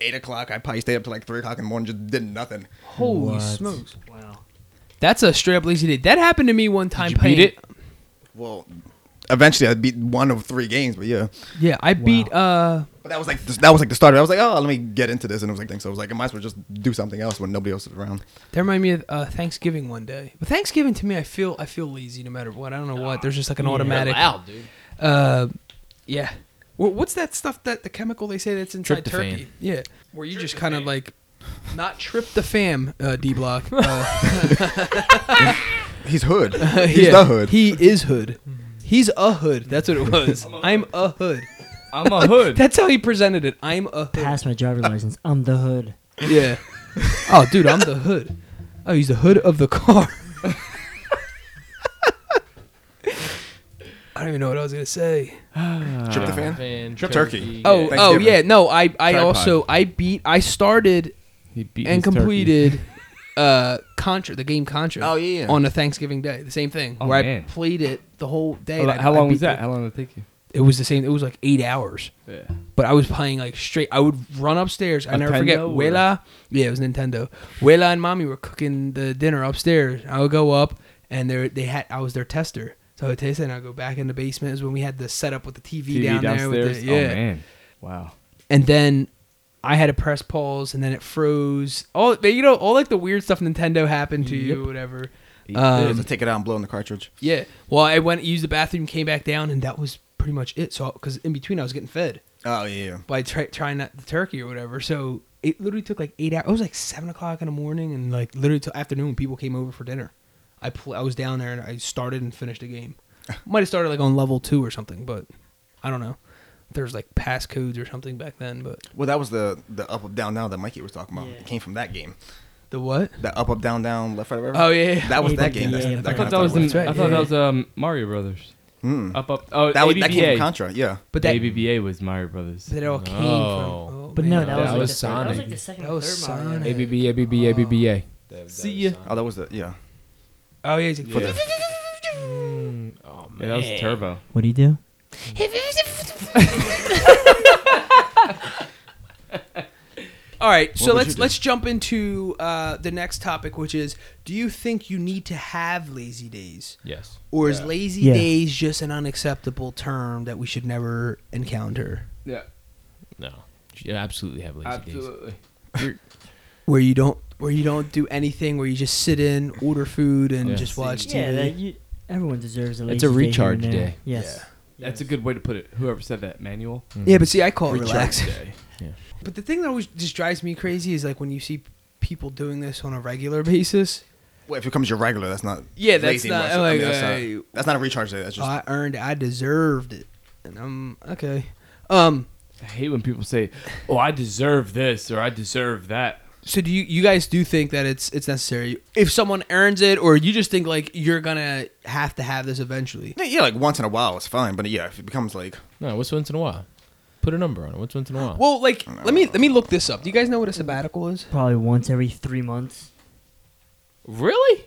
eight o'clock. I probably stayed up to like three o'clock in the morning, just did nothing. Holy What? smokes! Wow. That's a straight up lazy day. That happened to me one time. you beat playing, it? Well, eventually I beat one of three games, but yeah. Yeah, I beat. uh But that was like that was like the starter. I was like, oh, let me get into this, and it was like thing. So I was like, I might as well just do something else when nobody else is around. That reminded me of uh, Thanksgiving one day. But Thanksgiving to me, I feel I feel lazy no matter what. I don't know what. There's just like an automatic. loud, dude. Uh, yeah. Wha- What's that stuff that the chemical they say that's inside Tryptophan. turkey? Yeah, where you just kind of like not trip the fam, uh, D Block. Uh, He's hood. He's yeah, the hood. He is hood. He's a hood. That's what it was. I'm a hood. I'm a hood. That's how he presented it. I'm a hood. Pass my driver license. I'm the hood. Yeah. Oh, dude, I'm the hood. Oh, he's the hood of the car. I don't even know what I was gonna say. Tryptophan? Fan, Trip turkey. Oh, oh Thanksgiving. yeah. No, I, I Tripod. also I beat I started He beat and his turkey. completed uh Contra, the game Contra. Oh, yeah, yeah. On a Thanksgiving day, the same thing. Oh, where man. I played it the whole day. How, and I- how I long beat was that? the- How long did it take you? it was the same. It was like eight hours. Yeah. But I was playing like straight. I would run upstairs. I never forget. Nintendo or- Wela, yeah, it was Nintendo. Wela and mommy were cooking the dinner upstairs. I would go up, and they they had. I was their tester, so I would taste it. and I would go back in the basement. Is when we had the setup with the TV, TV down there. downstairs. With the, yeah, Oh man. Wow. and then I had to press pause, and then it froze. All you know, all like the weird stuff Nintendo happened to you, Yep. whatever. Eat Um, to take it out and blow in the cartridge. Yeah. Well, I went used the bathroom, came back down, and that was pretty much it. So, because in between I was getting fed. Oh yeah. by try, trying that the turkey or whatever. So it literally took like eight hours. It was like seven o'clock in the morning, and like literally till afternoon, people came over for dinner. I pl- I was down there and I started and finished a game. Might have started like on level two or something, but I don't know. There's like passcodes or something back then, but Well, that was the the up up down down that Mikey was talking about. Yeah. It came from that game. the what? The up up down down left right whatever. Oh yeah, yeah. That was Yeah, that game. That's, yeah, that I I thought that was. thing In, That's right, I thought that was um, Mario Brothers. Hmm. Up up. Oh, That, was, that came ABBA. from Contra. Yeah. but that ABBA was Mario Brothers. that all came Oh. from. Oh, But man. no, that, That was, like was the that was like the second That was third Mario. Sonic. ABB, ABB, ABBA. See ya. Oh, that was the yeah. Oh yeah, he's like, For the- Oh man, Yeah, that was Turbo. What do you do? All right, so would let's do? let's jump into uh, the next topic, which is: Do you think you need to have lazy days, Yes. or is lazy Yeah. days just an unacceptable term that we should never encounter? Yeah. No. You absolutely have lazy days. Absolutely. Where you don't where you don't do anything, where you just sit in, order food, and Yeah. just watch TV. Yeah, that, you, everyone deserves a lazy day. It's a day here and recharge there. day. Yes. That's a good way to put it. Whoever said that manual. yeah, but see, I call it Recharge relaxing. day. But the thing that always just drives me crazy is like when you see people doing this on a regular basis. Well, if it becomes your regular, that's not. Yeah, that's lazy not much. I like mean, that's, uh, not, that's not a recharge day. That's just. I earned it. I deserved it, and I'm okay. Um. I hate when people say, "Oh, I deserve this" or "I deserve that." So do you you guys do think that it's it's necessary if someone earns it, or you just think like you're gonna have to have this eventually? yeah, yeah, like once in a while, it's fine. But yeah, if it becomes like. No, what's once in a while? Put a number on it. What's once in a while? Well, like let me let me look this up. Do you guys know what a sabbatical is? Probably once every three months. really?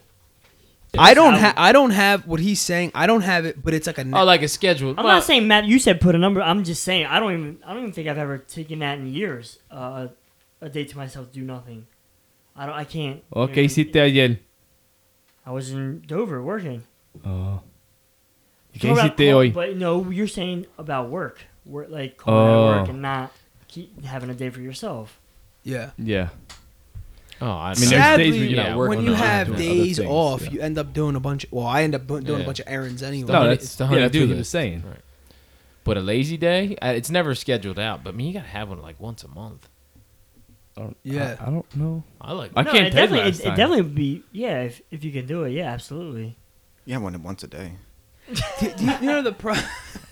I don't have I don't have what he's saying. I don't have it, but it's like a Oh, like a schedule. I'm Well, not saying Matt. You said put a number. I'm just saying I don't even. I don't even think I've ever taken that in years. Uh, a day to myself, do nothing. I don't. I can't. you Okay, know, hiciste ayer? I was in Dover working. Oh. ¿Qué Talk about- hiciste hoy? But no, you're saying about work. Work like calling Oh. at work and not keep having a day for yourself. yeah. Yeah. Oh, I mean, there's Sadly, days where you're not yeah, working when you have days things, off, yeah. you end up doing a bunch. Of, well, I end up doing Yeah. a bunch of errands anyway. No, that's, it's the yeah, honey that's do what he was saying. Right. But a lazy day, uh, it's never scheduled out. But I mean, you gotta have one like once a month. I don't- Yeah. I, I don't know. I like. I no, can't it tell you definitely, last it, it definitely would be yeah. If if you can do it, yeah, absolutely. Yeah, one once a day. Do- do you, you know the pro-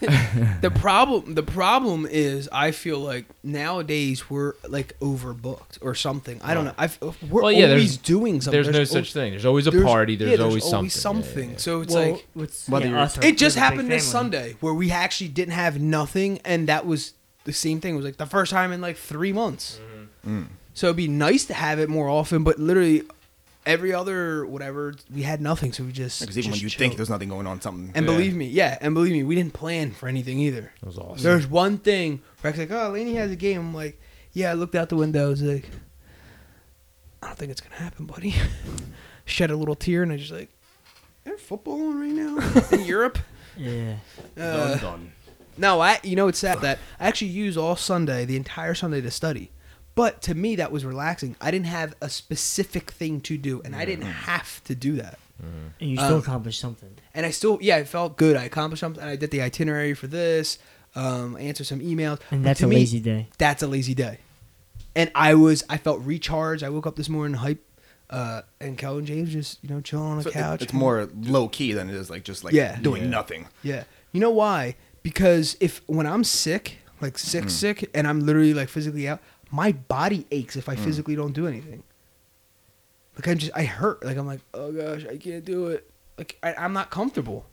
the problem the problem is I feel like nowadays we're like overbooked or something. I don't know. I've, we're Well, yeah, always there's- doing something. There's no al- such thing. There's always a there's- party. There's, yeah, always something. something. Yeah, yeah, So it's well, like it's, yeah, you're- us, it just happened this. Sunday where we actually didn't have nothing, and that was the same thing. It was like the first time in like three months. Mm-hmm. So it'd be nice to have it more often, but literally every other whatever we had nothing. So we just Because even when you chilled. think there's nothing going on, something. And Yeah. believe me, yeah, and believe me, we didn't plan for anything either. That was awesome. There's one thing where I was like, "Oh, Laney has a game." I'm like, "Yeah." I looked out the window. I was like, "I don't think it's gonna happen, buddy." Shed a little tear, and I just like, "There's football on right now in Europe." Yeah. Uh, Done, done. no, I. You know, it's sad that I actually use all Sunday, the entire Sunday, to study. But to me, that was relaxing. I didn't have a specific thing to do, and I didn't have to do that. And you still Um, accomplished something. and I still, yeah, it felt good. I accomplished something. I did the itinerary for this. Um, I answered some emails. And that's to a me, lazy day. That's a lazy day. And I was, I felt recharged. I woke up this morning hype, uh, and Kelvin James just, you know, chilling on the So it- couch. it's more low key than it is like just like Yeah. doing Yeah. nothing. Yeah. You know why? Because if when I'm sick, like sick, Mm. sick, and I'm literally like physically out, my body aches Mm. if I physically don't do anything. Like I'm just, I hurt. Like I'm like, oh gosh, I can't do it. Like I, I'm not comfortable.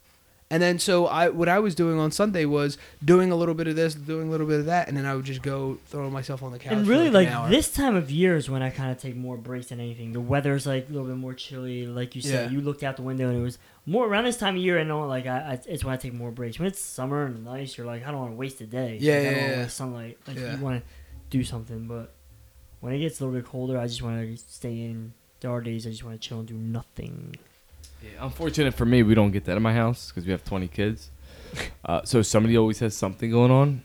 And then so I, what I was doing on Sunday was doing a little bit of this, doing a little bit of that, and then I would just go throw myself on the couch. And for, really, like, like an hour. this time of year is when I kind of take more breaks than anything. The weather's like a little bit more chilly. Like you said, Yeah. you looked out the window and it was more around this time of year. I know, like I, I, it's when I take more breaks. When it's summer and nice, you're like, I don't want to waste a day. Yeah, like, I yeah, don't yeah. waste sunlight. Like Yeah. you want to do something, but when it gets a little bit colder, I just want to stay in. There are days I just want to chill and do nothing. Yeah, unfortunate for me, we don't get that in my house because we have 20 kids. Uh, so somebody always has something going on,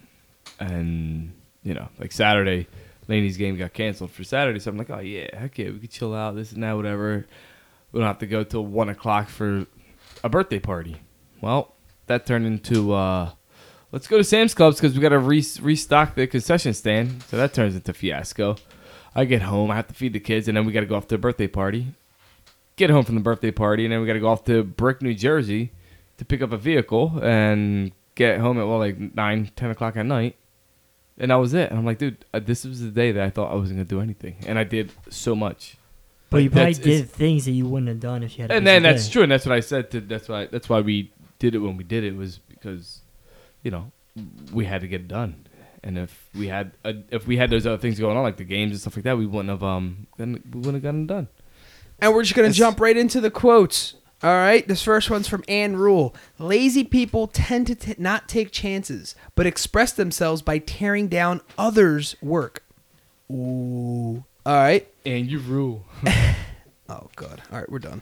and you know, like Saturday, Laney's game got canceled for Saturday. So I'm like, oh yeah, heck yeah, we could chill out, this and that, whatever. We don't have to go till one o'clock for a birthday party. Well, that turned into uh, let's go to Sam's Clubs because we got to re- restock the concession stand. So that turns into fiasco. I get home, I have to feed the kids, and then we got to go off to a birthday party get home from the birthday party, and then we got to go off to Brick, New Jersey, to pick up a vehicle and get home at well like nine, ten o'clock at night. And that was it. And I'm like, dude, uh, this was the day that I thought I wasn't gonna do anything, and I did so much. But you probably That's- did things that you wouldn't have done if you had. And then that's day. true, and that's what I said. To, that's why that's why we did it when we did it was because, you know, we had to get it done. And if we had uh if we had those other things going on like the games and stuff like that, we wouldn't have um gotten, we wouldn't have gotten it done. And we're just going to It's- jump right into the quotes. All right. This first one's from Ann Rule. Lazy people tend to t- not take chances, but express themselves by tearing down others' work. Ooh. All right. And you rule. Oh god. All right, we're done.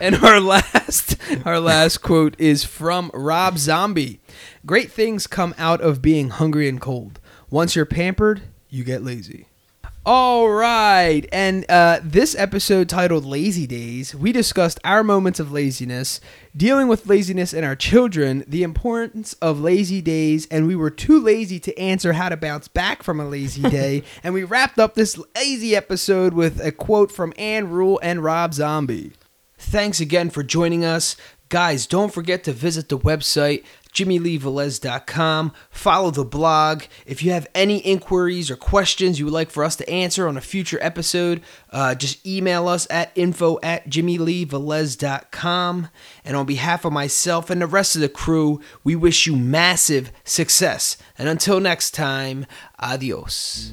And our last our last quote is from Rob Zombie. Great things come out of being hungry and cold. Once you're pampered, you get lazy. All right, and uh, this episode titled "Lazy Days," we discussed our moments of laziness, dealing with laziness in our children, the importance of lazy days, and we were too lazy to answer how to bounce back from a lazy day. and we wrapped up this lazy episode with a quote from Ann Rule and Rob Zombie. Thanks again for joining us. Guys, don't forget to visit the website, jimmyleevelez.com. Follow the blog. If you have any inquiries or questions you would like for us to answer on a future episode, uh, just email us at info at jimmyleevelez.com. And on behalf of myself and the rest of the crew, we wish you massive success. And until next time, adios.